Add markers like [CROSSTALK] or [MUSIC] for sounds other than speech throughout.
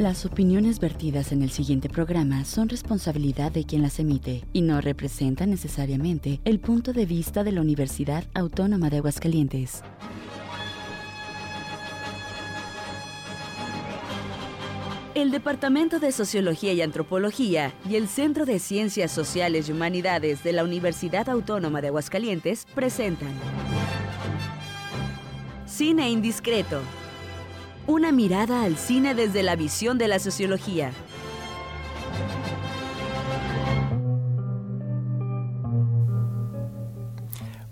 Las opiniones vertidas en el siguiente programa son responsabilidad de quien las emite y no representan necesariamente el punto de vista de la Universidad Autónoma de Aguascalientes. El Departamento de Sociología y Antropología y el Centro de Ciencias Sociales y Humanidades de la Universidad Autónoma de Aguascalientes presentan Cine Indiscreto. Una mirada al cine desde la visión de la sociología.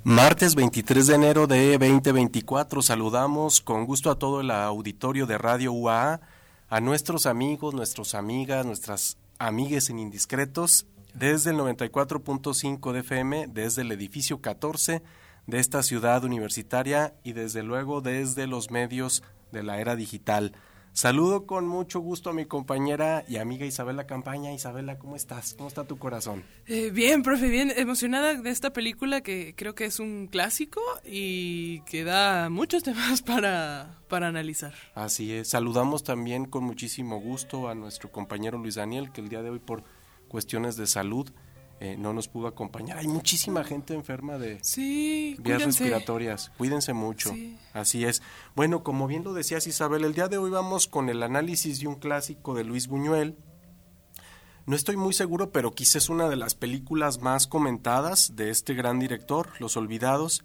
Martes 23 de enero de 2024 saludamos con gusto a todo el auditorio de Radio UAA, a nuestros amigos, nuestras amigas, nuestras amigues en indiscretos desde el 94.5 de FM, desde el edificio 14 de esta ciudad universitaria y desde luego desde los medios de la era digital. Saludo con mucho gusto a mi compañera y amiga Isabela Campaña. Isabela, ¿cómo estás? ¿Cómo está tu corazón? Eh, bien, profe, bien emocionada de esta película que creo que es un clásico y que da muchos [LAUGHS] temas para, para analizar. Así es. Saludamos también con muchísimo gusto a nuestro compañero Luis Daniel, que el día de hoy por cuestiones de salud eh, no nos pudo acompañar. Hay muchísima gente enferma de sí, vías respiratorias. Cuídense mucho. Así es. Bueno, como bien lo decías Isabel, el día de hoy vamos con el análisis de un clásico de Luis Buñuel. No estoy muy seguro, pero quizás es una de las películas más comentadas de este gran director, Los Olvidados.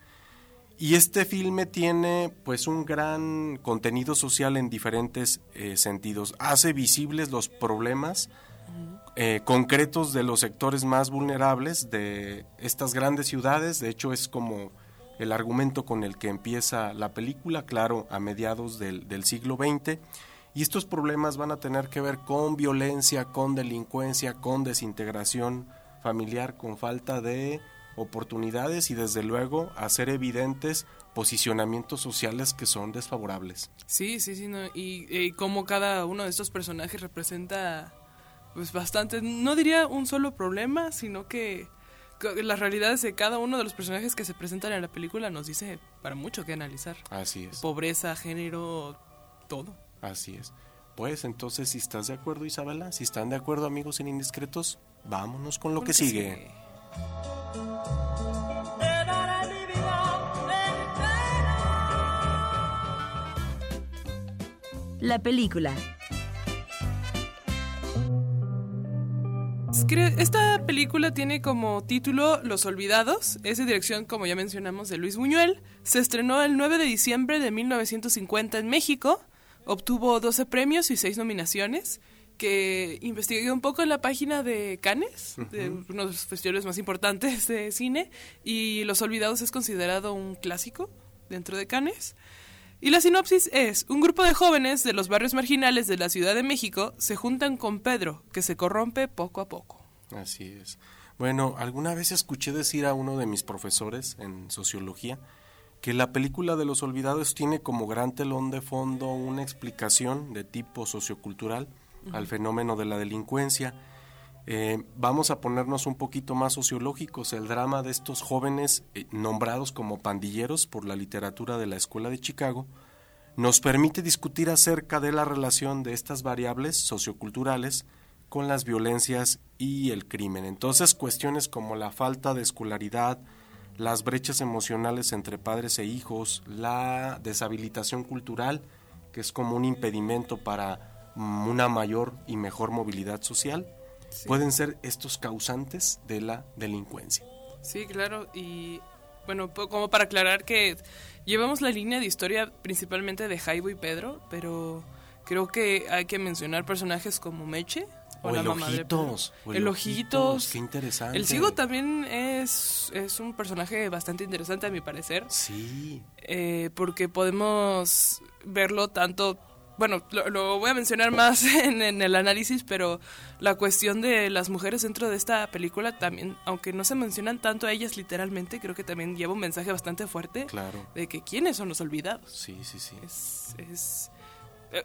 Y este filme tiene pues un gran contenido social en diferentes eh, sentidos. Hace visibles los problemas eh, concretos de los sectores más vulnerables de estas grandes ciudades. De hecho, es como el argumento con el que empieza la película, claro, a mediados del, siglo XX. Y estos problemas van a tener que ver con violencia, con delincuencia, con desintegración familiar, con falta de oportunidades y desde luego hacer evidentes posicionamientos sociales que son desfavorables. Sí, sí, sí, y, y como cada uno de estos personajes representa pues bastante, no diría un solo problema, sino que las realidades de cada uno de los personajes que se presentan en la película nos dice para mucho que analizar. Así es. Pobreza, género, todo. Así es. Pues entonces, si estás de acuerdo, Isabela, si están de acuerdo, amigos en indiscretos, vámonos con lo que, sigue. La película Esta película tiene como título Los Olvidados, es de dirección, como ya mencionamos, de Luis Buñuel. Se estrenó el 9 de diciembre de 1950 en México, obtuvo 12 premios y 6 nominaciones, que investigué un poco en la página de Cannes, de uno de los festivales más importantes de cine, y Los Olvidados es considerado un clásico dentro de Cannes. Y la sinopsis es, un grupo de jóvenes de los barrios marginales de la Ciudad de México se juntan con Pedro, que se corrompe poco a poco. Así es. Bueno, alguna vez escuché decir a uno de mis profesores en sociología que la película de los olvidados tiene como gran telón de fondo una explicación de tipo sociocultural al fenómeno de la delincuencia. Eh, vamos a ponernos un poquito más sociológicos. El drama de estos jóvenes eh, nombrados como pandilleros por la literatura de la Escuela de Chicago nos permite discutir acerca de la relación de estas variables socioculturales con las violencias y el crimen. Entonces, cuestiones como la falta de escolaridad, las brechas emocionales entre padres e hijos, la deshabilitación cultural, que es como un impedimento para una mayor y mejor movilidad social, pueden ser estos causantes de la delincuencia. Sí, claro, y bueno, como para aclarar que llevamos la línea de historia principalmente de Jaibo y Pedro, pero creo que hay que mencionar personajes como Meche, o, el Ojitos. el, Ojitos. Qué interesante. El Sigo también es, es un personaje bastante interesante a mi parecer. Sí. Eh, porque podemos verlo tanto bueno, lo, voy a mencionar más [LAUGHS] en, el análisis, pero la cuestión de las mujeres dentro de esta película también, aunque no se mencionan tanto a ellas literalmente, creo que también lleva un mensaje bastante fuerte claro. de que quiénes son los olvidados. Sí, sí, sí. Es, es,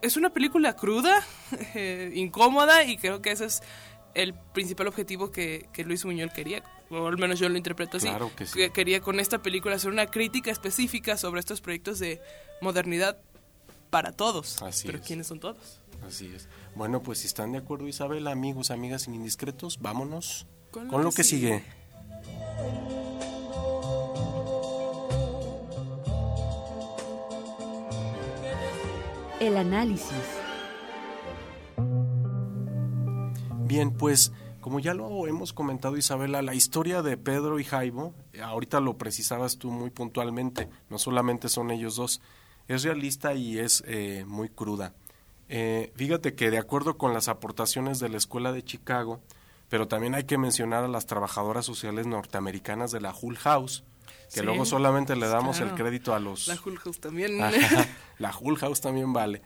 es una película cruda, [LAUGHS] eh, incómoda, y creo que ese es el principal objetivo que, que Luis Muñoz quería, o al menos yo lo interpreto así, claro que, sí. quería con esta película hacer una crítica específica sobre estos proyectos de modernidad para todos. Así pero es. ¿quiénes son todos? Así es. Bueno, pues si están de acuerdo, Isabel, amigos, amigas sin indiscretos, vámonos Con con lo que que sigue. El análisis. Bien, pues como ya lo hemos comentado Isabela, la historia de Pedro y Jaibo, ahorita lo precisabas tú muy puntualmente, no solamente son ellos dos, es realista y es eh, muy cruda. Eh, fíjate que de acuerdo con las aportaciones de la Escuela de Chicago, pero también hay que mencionar a las trabajadoras sociales norteamericanas de la Hull House, que Sí, luego solamente le damos el crédito a los... La Hull House también. Ajá, [LAUGHS] la Hull House también vale.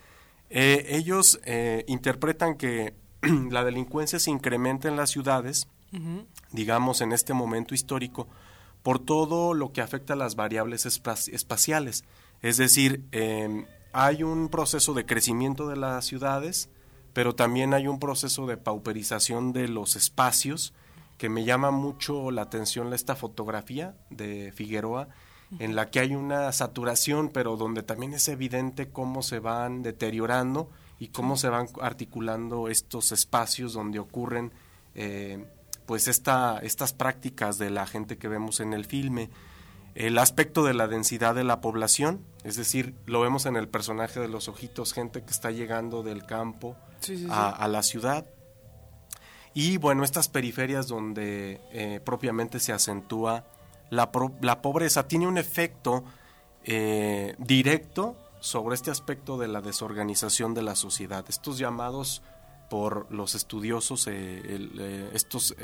Eh, ellos eh, interpretan que [CLEARS THROAT] la delincuencia se incrementa en las ciudades, digamos en este momento histórico, por todo lo que afecta a las variables espa- espaciales. Es decir, eh, hay un proceso de crecimiento de las ciudades, pero también hay un proceso de pauperización de los espacios que me llama mucho la atención esta fotografía de Figueroa, en la que hay una saturación, pero donde también es evidente cómo se van deteriorando y cómo se van articulando estos espacios donde ocurren eh, pues esta, estas prácticas de la gente que vemos en el filme. El aspecto de la densidad de la población, es decir, lo vemos en el personaje de los ojitos, gente que está llegando del campo Sí, sí, sí. a, a la ciudad. Y bueno, estas periferias donde eh, propiamente se acentúa la, pro- la pobreza, tiene un efecto eh, directo sobre este aspecto de la desorganización de la sociedad. Estos llamados por los estudiosos, eh, el, eh, estos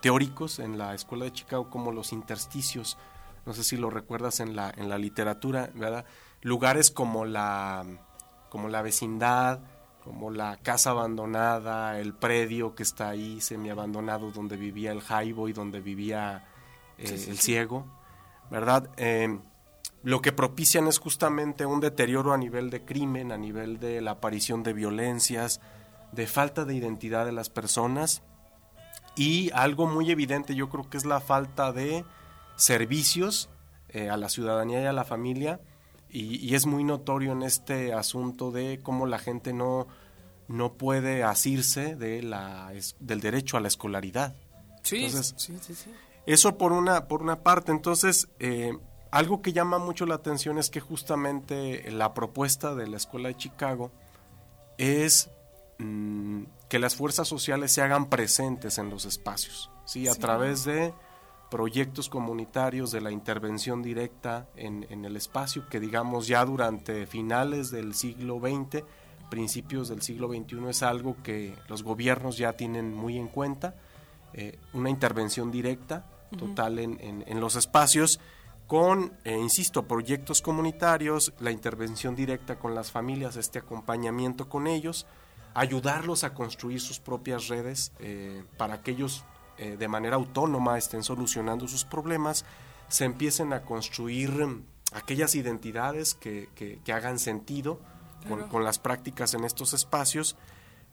teóricos en la Escuela de Chicago como los intersticios, no sé si lo recuerdas en la, en la literatura, ¿verdad? Lugares como la, como la vecindad, como la casa abandonada, el predio que está ahí semiabandonado donde vivía el jaibo y donde vivía eh, Sí, sí, el sí. ciego, ¿verdad? Eh, lo que propician es justamente un deterioro a nivel de crimen, a nivel de la aparición de violencias, de falta de identidad de las personas y algo muy evidente yo creo que es la falta de servicios eh, a la ciudadanía y a la familia y, y es muy notorio en este asunto de cómo la gente no, no puede asirse de la, es- del derecho a la escolaridad. Sí, Entonces, sí, sí, sí. Eso por una, por una parte. Entonces, eh, algo que llama mucho la atención es que justamente la propuesta de la Escuela de Chicago es mm, que las fuerzas sociales se hagan presentes en los espacios, ¿sí? A Sí. través de proyectos comunitarios de la intervención directa en, en el espacio, que digamos ya durante finales del siglo XX, principios del siglo XXI es algo que los gobiernos ya tienen muy en cuenta, eh, una intervención directa total en, en- en los espacios con, eh, insisto, proyectos comunitarios, la intervención directa con las familias, este acompañamiento con ellos, ayudarlos a construir sus propias redes eh, para que ellos eh, de manera autónoma estén solucionando sus problemas, se empiecen a construir mm, aquellas identidades que, que- que hagan sentido con, Claro. con las prácticas en estos espacios,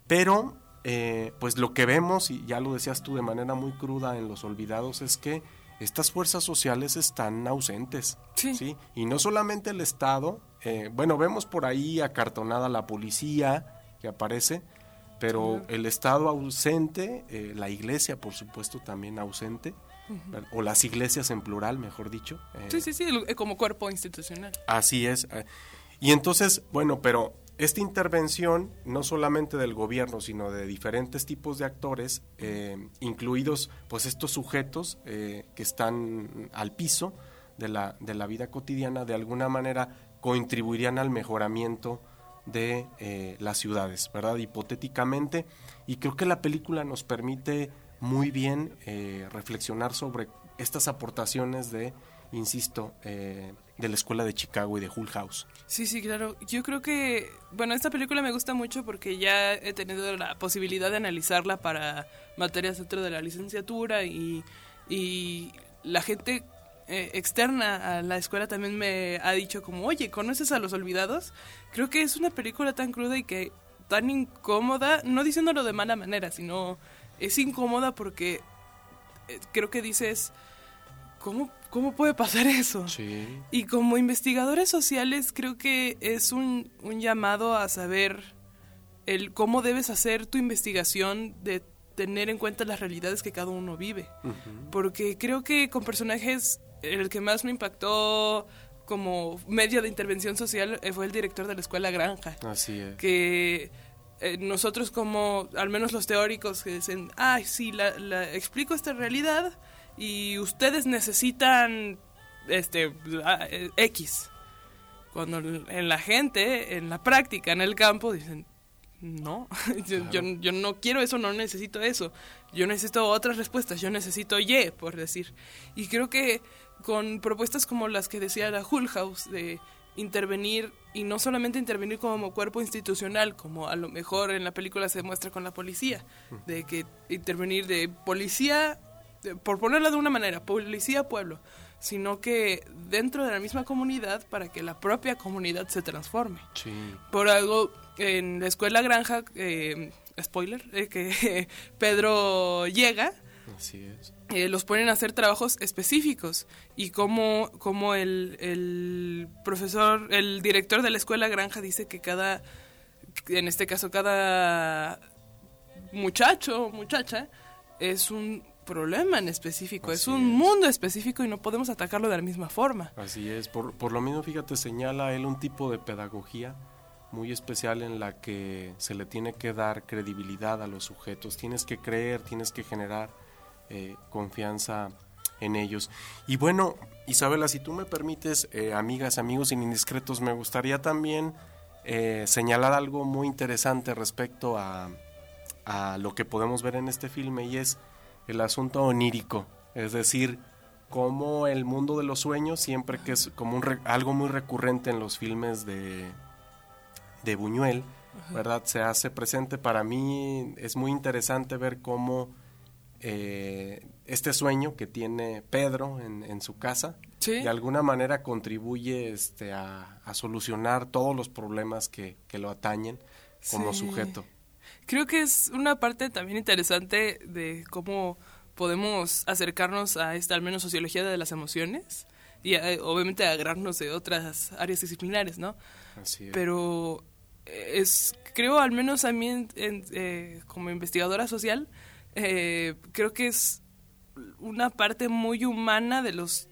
pero eh, pues lo que vemos, y ya lo decías tú de manera muy cruda en Los Olvidados, es que estas fuerzas sociales están ausentes. Sí. Y no solamente el Estado, eh, bueno, vemos por ahí acartonada la policía que aparece, pero el Estado ausente, eh, la iglesia por supuesto también ausente, o las iglesias en plural, mejor dicho. eh, Sí, sí, sí, eh, como cuerpo institucional. Así es. Y entonces, bueno, pero esta intervención, no solamente del gobierno, sino de diferentes tipos de actores, eh, incluidos pues estos sujetos eh, que están al piso de la, de la vida cotidiana, de alguna manera contribuirían al mejoramiento de eh, las ciudades, ¿verdad? Hipotéticamente. Y creo que la película nos permite muy bien eh, reflexionar sobre estas aportaciones de, insisto, eh, de la Escuela de Chicago y de Hull House. Sí, sí, claro. Yo creo que, bueno, esta película me gusta mucho porque ya he tenido la posibilidad de analizarla para materias dentro de la licenciatura y, y la gente eh, externa a la escuela también me ha dicho como, oye, ¿conoces a Los Olvidados? Creo que es una película tan cruda y que tan incómoda, no diciéndolo de mala manera, sino es incómoda porque eh, creo que dices ¿cómo, cómo puede pasar eso? Sí. Y como investigadores sociales creo que es un, un llamado a saber el cómo debes hacer tu investigación de tener en cuenta las realidades que cada uno vive. Porque creo que con personajes, el que más me impactó como medio de intervención social eh, fue el director de la escuela Granja. Así es. Que eh, nosotros como, al menos los teóricos, que dicen, ay, sí, la, la- explico esta realidad y ustedes necesitan este eh, X. Cuando en la gente, en la práctica, en el campo, dicen, no, [LAUGHS] yo, yo, yo no quiero eso, no necesito eso. Yo necesito otras respuestas, yo necesito Y, por decir. Y creo que con propuestas como las que decía la Hull House, de intervenir, y no solamente intervenir como cuerpo institucional, como a lo mejor en la película se muestra con la policía, de que intervenir de policía, de- por ponerlo de una manera, policía-pueblo, sino que dentro de la misma comunidad para que la propia comunidad se transforme. Sí. Por algo, en la escuela granja, eh, spoiler, eh, que [LAUGHS] Pedro llega, Así es. eh, los ponen a hacer trabajos específicos y como, como el, el profesor, el director de la escuela granja dice que cada, en este caso cada muchacho o muchacha es un problema en específico, es un es. mundo específico y no podemos atacarlo de la misma forma. Así es, por, por lo mismo, fíjate, señala él un tipo de pedagogía muy especial en la que se le tiene que dar credibilidad a los sujetos, tienes que creer, tienes que generar eh, confianza en ellos. Y bueno, Isabela, si tú me permites, eh, amigas, amigos indiscretos, me gustaría también eh, señalar algo muy interesante respecto a, a lo que podemos ver en este filme y es el asunto onírico, es decir, como el mundo de los sueños, siempre que es como un algo muy recurrente en los filmes de, de Buñuel, ¿verdad? Se hace presente. Para mí es muy interesante ver cómo eh, este sueño que tiene Pedro en, en su casa, Sí. de alguna manera contribuye este, a, a solucionar todos los problemas que, que lo atañen como Sí. sujeto. Creo que es una parte también interesante de cómo podemos acercarnos a esta, al menos, sociología de las emociones y eh, obviamente agarrarnos de otras áreas disciplinares, ¿no? Así es. Pero eh, es, creo, al menos a mí, en- en, eh, como investigadora social, eh, creo que es una parte muy humana de los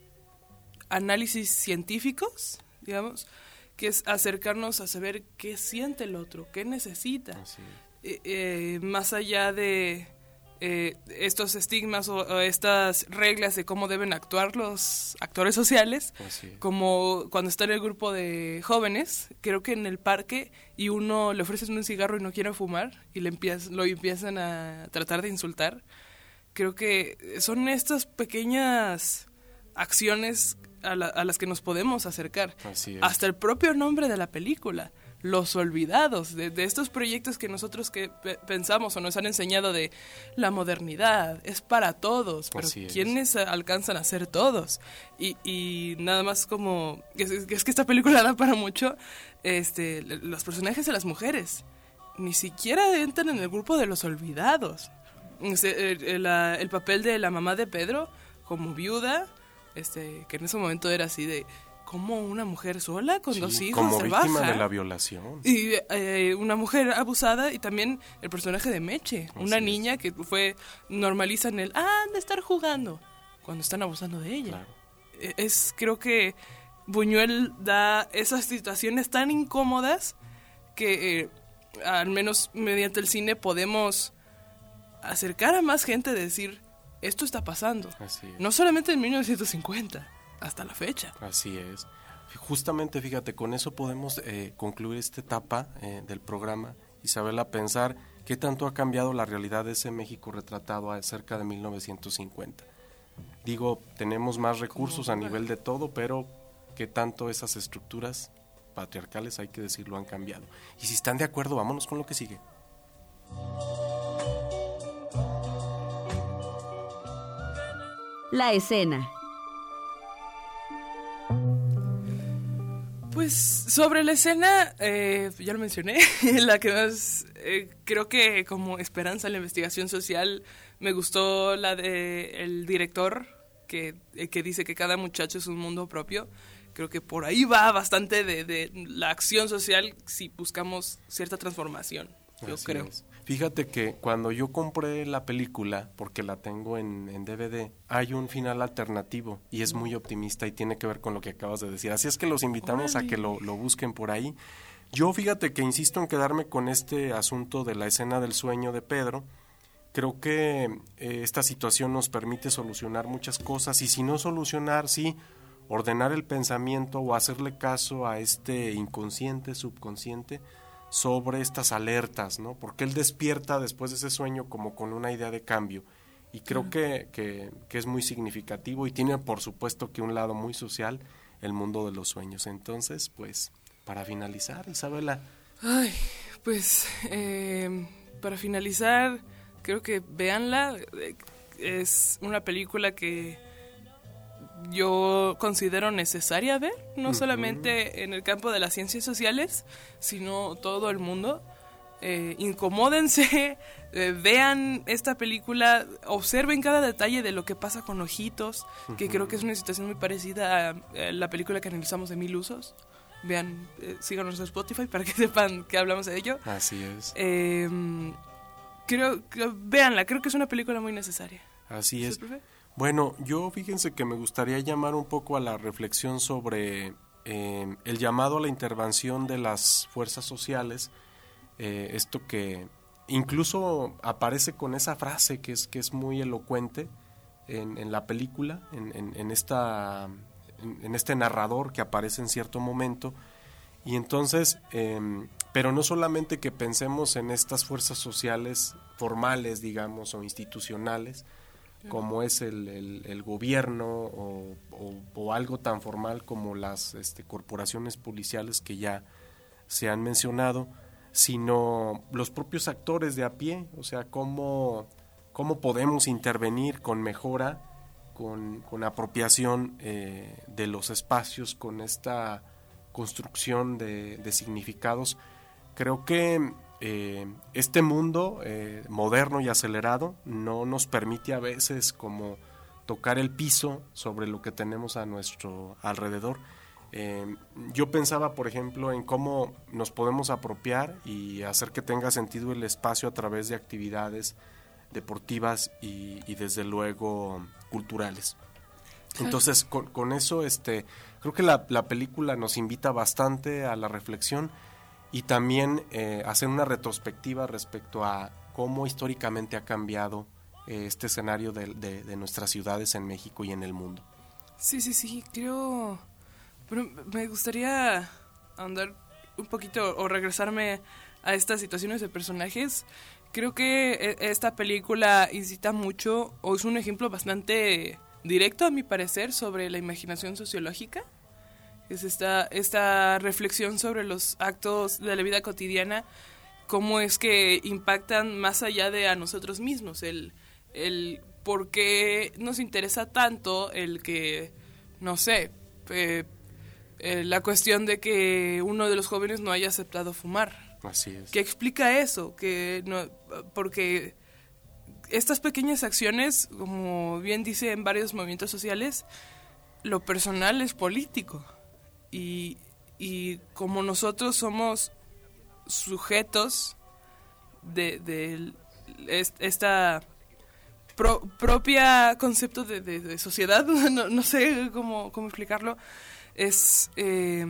análisis científicos, digamos, que es acercarnos a saber qué siente el otro, qué necesita. Eh, eh, más allá de eh, estos estigmas o, o estas reglas de cómo deben actuar los actores sociales, es. como cuando está en el grupo de jóvenes, creo que en el parque y uno le ofrecen un cigarro y no quiere fumar y le empiez- lo empiezan a tratar de insultar, creo que son estas pequeñas acciones a, la- a las que nos podemos acercar. Así es. Hasta el propio nombre de la película, Los Olvidados, de, de estos proyectos que nosotros que pe- pensamos o nos han enseñado de la modernidad, es para todos, pero Así es. ¿quiénes alcanzan a ser todos? Y, y nada más como, es, es que esta película [LAUGHS] da para mucho, este, los personajes de las mujeres ni siquiera entran en el grupo de los olvidados. Este, el, el papel de la mamá de Pedro como viuda, este, que en ese momento era así de como una mujer sola con Sí, dos hijos como se víctima baja. de la violación. Y eh, una mujer abusada y también el personaje de Meche, una es. niña que fue normalizan el ah, han de estar jugando cuando están abusando de ella. Claro. Eh, Es creo que Buñuel da esas situaciones tan incómodas que eh, al menos mediante el cine podemos acercar a más gente de decir esto está pasando. Así es. No solamente en 1950, hasta la fecha. Así es. Justamente, fíjate, con eso podemos eh, concluir esta etapa eh, del programa, Isabela, pensar qué tanto ha cambiado la realidad de ese México retratado a cerca de 1950. Digo, tenemos más recursos a nivel de todo, pero qué tanto esas estructuras patriarcales, hay que decirlo, han cambiado. Y si están de acuerdo, vámonos con lo que sigue. La escena. Pues sobre la escena, eh, ya lo mencioné, [LAUGHS] la que más eh, creo que como esperanza en la investigación social me gustó la de el director que, eh, que dice que cada muchacho es un mundo propio. Creo que por ahí va bastante de, de la acción social si buscamos cierta transformación, yo Así creo. es. Fíjate que cuando yo compré la película, porque la tengo en, en DVD, hay un final alternativo y es muy optimista y tiene que ver con lo que acabas de decir. Así es que los invitamos a que lo, lo busquen por ahí. Yo fíjate que insisto en quedarme con este asunto de la escena del sueño de Pedro. Creo que eh, esta situación nos permite solucionar muchas cosas y si no solucionar, sí, ordenar el pensamiento o hacerle caso a este inconsciente, subconsciente, sobre estas alertas, ¿no? Porque él despierta después de ese sueño como con una idea de cambio. Y creo que, que, que es muy significativo y tiene por supuesto que un lado muy social, el mundo de los sueños. Entonces, pues, para finalizar, Isabela, Ay, pues eh, para finalizar, creo que véanla. eh, Es una película que yo considero necesaria ver, no solamente en el campo de las ciencias sociales, sino todo el mundo. Eh, incomódense, [LAUGHS] eh, vean esta película, observen cada detalle de lo que pasa con Ojitos, que creo que es una situación muy parecida a, eh, la película que analizamos de Mil Usos. Vean, eh, síganos en Spotify para que [LAUGHS] sepan que hablamos de ello. así es. Eh, creo que, véanla, creo que es una película muy necesaria. Así ¿Sí, es. profe? Bueno, yo fíjense que me gustaría llamar un poco a la reflexión sobre eh, el llamado a la intervención de las fuerzas sociales, eh, esto que incluso aparece con esa frase que es, que es muy elocuente en, la película, en, en- en esta, en este narrador que aparece en cierto momento. Y entonces, em, pero no solamente que pensemos en estas fuerzas sociales formales, digamos, o institucionales, como es el, el- el gobierno o, o- o algo tan formal como las este, corporaciones policiales que ya se han mencionado, sino los propios actores de a pie, o sea, cómo, cómo podemos intervenir con mejora, con, con apropiación eh, de los espacios, con esta construcción de, de significados. Creo que eh, este mundo eh, moderno y acelerado no nos permite a veces como tocar el piso sobre lo que tenemos a nuestro alrededor. Eh, yo pensaba, por ejemplo, en cómo nos podemos apropiar y hacer que tenga sentido el espacio a través de actividades deportivas y, y desde luego culturales. Entonces, con, con eso, este, creo que la, la película nos invita bastante a la reflexión y también eh, hacer una retrospectiva respecto a cómo históricamente ha cambiado eh, este escenario de, de- nuestras ciudades en México y en el mundo. Sí, sí, sí, creo... Pero me gustaría andar un poquito o regresarme a estas situaciones de personajes. Creo que e- esta película incita mucho, o es un ejemplo bastante directo, a mi parecer, sobre la imaginación sociológica. Es esta, esta reflexión sobre los actos de la vida cotidiana, cómo es que impactan más allá de a nosotros mismos, el, el por qué nos interesa tanto el que, no sé, eh, eh, la cuestión de que uno de los jóvenes no haya aceptado fumar. Así es. ¿Qué explica eso? Que no, porque estas pequeñas acciones, como bien dice en varios movimientos sociales, lo personal es político. Y, y como nosotros somos sujetos de, de est- esta pro- propia concepto de, de- de sociedad, [LAUGHS] no, no sé cómo, cómo explicarlo, es eh,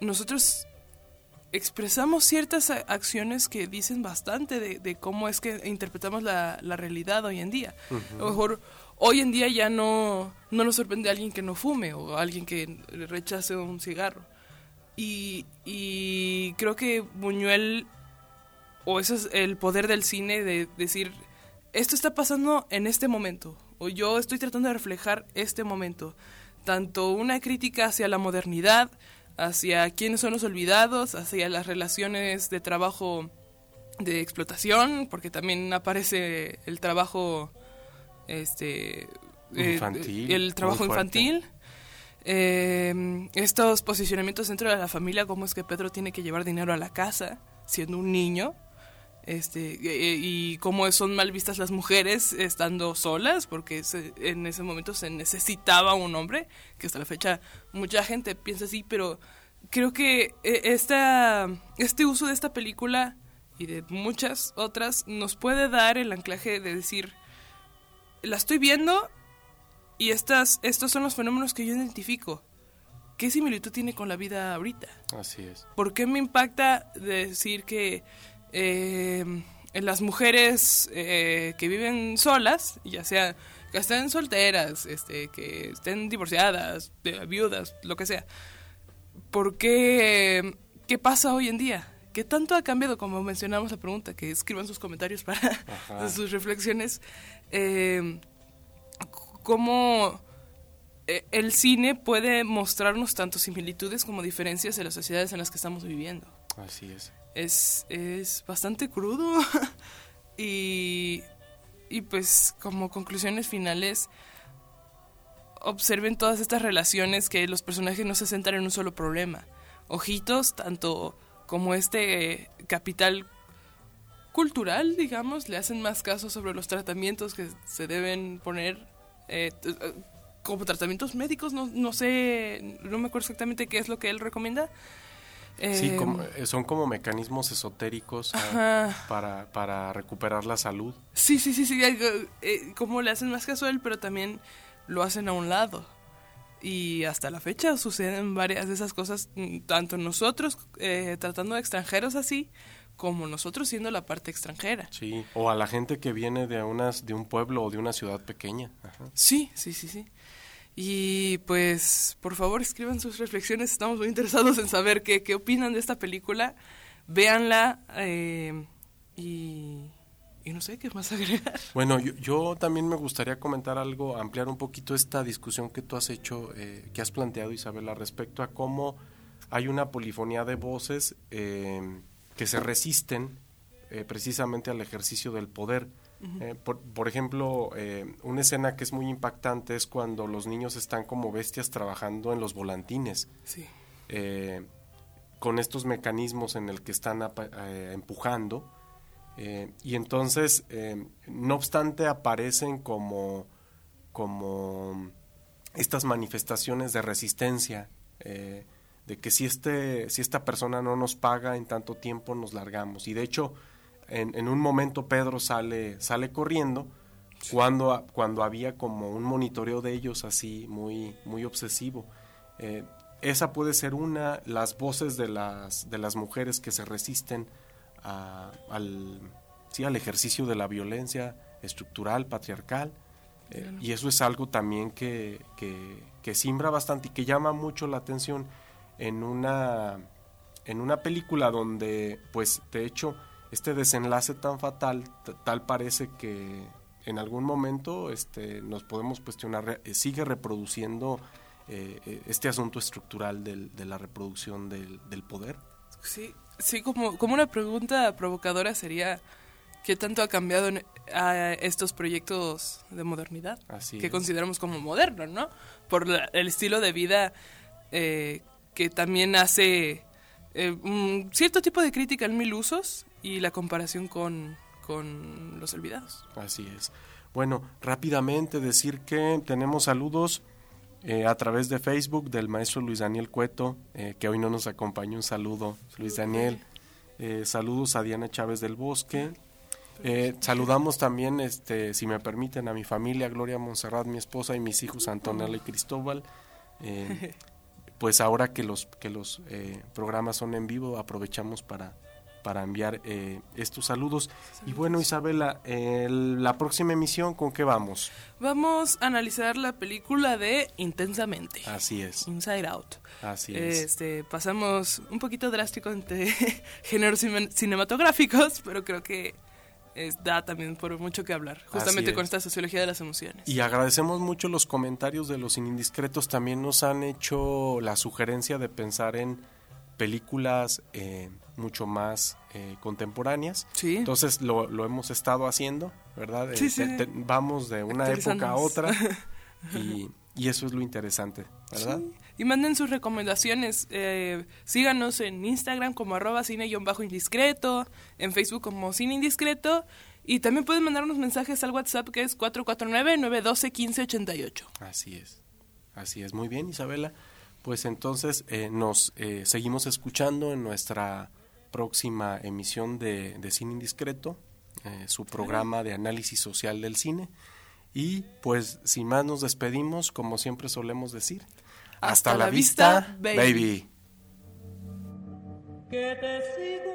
nosotros expresamos ciertas acciones que dicen bastante de, de cómo es que interpretamos la, la realidad hoy en día. A lo mejor hoy en día ya no, no nos sorprende alguien que no fume o alguien que rechace un cigarro. Y, y creo que Buñuel, o eso es el poder del cine de decir, esto está pasando en este momento, o yo estoy tratando de reflejar este momento. Tanto una crítica hacia la modernidad, hacia quiénes son los olvidados, hacia las relaciones de trabajo de explotación, porque también aparece el trabajo este eh, el trabajo infantil. Eh, estos posicionamientos dentro de la familia como es que Pedro tiene que llevar dinero a la casa siendo un niño este y cómo son mal vistas las mujeres estando solas porque en ese momento se necesitaba un hombre que hasta la fecha mucha gente piensa así pero creo que e, esta este uso de esta película y de muchas otras nos puede dar el anclaje de decir la estoy viendo y estas estos son los fenómenos que yo identifico ¿qué similitud tiene con la vida ahorita? Así es. ¿Por qué me impacta decir que eh, las mujeres eh, que viven solas, ya sea que estén solteras, este, que estén divorciadas, viudas, lo que sea, ¿por qué? ¿Qué pasa hoy en día? ¿Qué tanto ha cambiado? Como mencionamos la pregunta, que escriban sus comentarios para [LAUGHS] sus reflexiones. Eh, ¿Cómo el cine puede mostrarnos tanto similitudes como diferencias de las sociedades en las que estamos viviendo? Así es es, es bastante crudo. [LAUGHS] y, y pues como conclusiones finales, observen todas estas relaciones que los personajes no se centran en un solo problema. Ojitos, tanto como este capital cultural, digamos, le hacen más caso sobre los tratamientos que se deben poner eh, eh, como tratamientos médicos, no, no sé, no me acuerdo exactamente qué es lo que él recomienda, sí, em, como, eh, son como mecanismos esotéricos ah, para, para, recuperar la salud. Sí, sí, sí, sí, eh, como le hacen más caso a él, pero también lo hacen a un lado. Y hasta la fecha suceden varias de esas cosas, mm, tanto nosotros eh, tratando de extranjeros así, como nosotros siendo la parte extranjera. Sí, o a la gente que viene de, unas, de un pueblo o de una ciudad pequeña. Sí, sí, sí, sí. Y pues, por favor, escriban sus reflexiones. Estamos muy interesados en saber qué, qué opinan de esta película. Véanla eh, y, y, no sé qué más agregar. Bueno, yo, yo, también me gustaría comentar algo, ampliar un poquito esta discusión que tú has hecho, eh, que has planteado, Isabela, respecto a cómo hay una polifonía de voces eh, que se resisten precisamente al ejercicio del poder eh, por, ejemplo, eh, una escena que es muy impactante es cuando los niños están como bestias trabajando en los volantines. Eh, con estos mecanismos en el que están empujando. y entonces, no obstante, aparecen como, como estas manifestaciones de resistencia. De que si, este, si esta persona no nos paga en tanto tiempo nos largamos. Y de hecho, en, un momento Pedro sale, sale corriendo cuando, cuando había como un monitoreo de ellos así muy, muy obsesivo. Eh, esa puede ser una, las voces de las, de las mujeres que se resisten al, sí, al ejercicio de la violencia estructural, patriarcal. Eh, y eso es algo también que, que, que simbra bastante y que llama mucho la atención en una, en una película donde, pues, de hecho, este desenlace tan fatal, tal parece que en algún momento este, nos podemos cuestionar, eh, sigue reproduciendo eh, eh, este asunto estructural de la reproducción del, poder. Sí, sí como, como una pregunta provocadora sería, ¿qué tanto ha cambiado a estos proyectos de modernidad? que consideramos como moderno, ¿no? Por el estilo de vida que también hace un cierto tipo de crítica en mil usos y la comparación con, con los olvidados. Así es. Bueno, rápidamente decir que tenemos saludos eh, a través de Facebook del maestro Luis Daniel Cueto, eh, que hoy no nos acompaña. Un saludo, Luis Daniel. Eh, saludos a Diana Chávez del Bosque. saludamos también, este, si me permiten, a mi familia, Gloria Monserrat, mi esposa y mis hijos Antonella y Cristóbal. [LAUGHS] pues ahora que los, que los programas son en vivo, aprovechamos para para enviar eh, estos saludos. Y bueno, Isabela, la próxima emisión, ¿con qué vamos? Vamos a analizar la película de Intensamente. Así es. Inside Out. Así es. Este, pasamos un poquito drástico entre [LAUGHS] géneros cinematográficos, pero creo que da también por mucho que hablar, justamente con esta sociología de las emociones. Y agradecemos mucho los comentarios de los indiscretos. También nos han hecho la sugerencia de pensar en películas eh, mucho más eh, contemporáneas. Entonces lo, lo, hemos estado haciendo, ¿verdad? Eh, vamos de una época a otra [LAUGHS] y, Y eso es lo interesante, ¿verdad? Y manden sus recomendaciones. Eh, síganos en Instagram como arroba cine-indiscreto, en Facebook como cine indiscreto. Y también pueden mandarnos mensajes al WhatsApp que es 449-912-1588. Así es. Así es. Muy bien, Isabela. Pues entonces eh, nos eh, seguimos escuchando en nuestra próxima emisión de, de Cine Indiscreto, su programa de análisis social del cine. Y pues sin más nos despedimos, como siempre solemos decir. Hasta, la, vista, baby. Que te sigo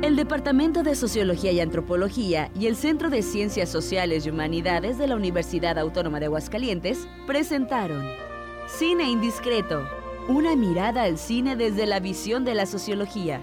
El Departamento de Sociología y Antropología y el Centro de Ciencias Sociales y Humanidades de la Universidad Autónoma de Aguascalientes presentaron Cine Indiscreto, una mirada al cine desde la visión de la sociología.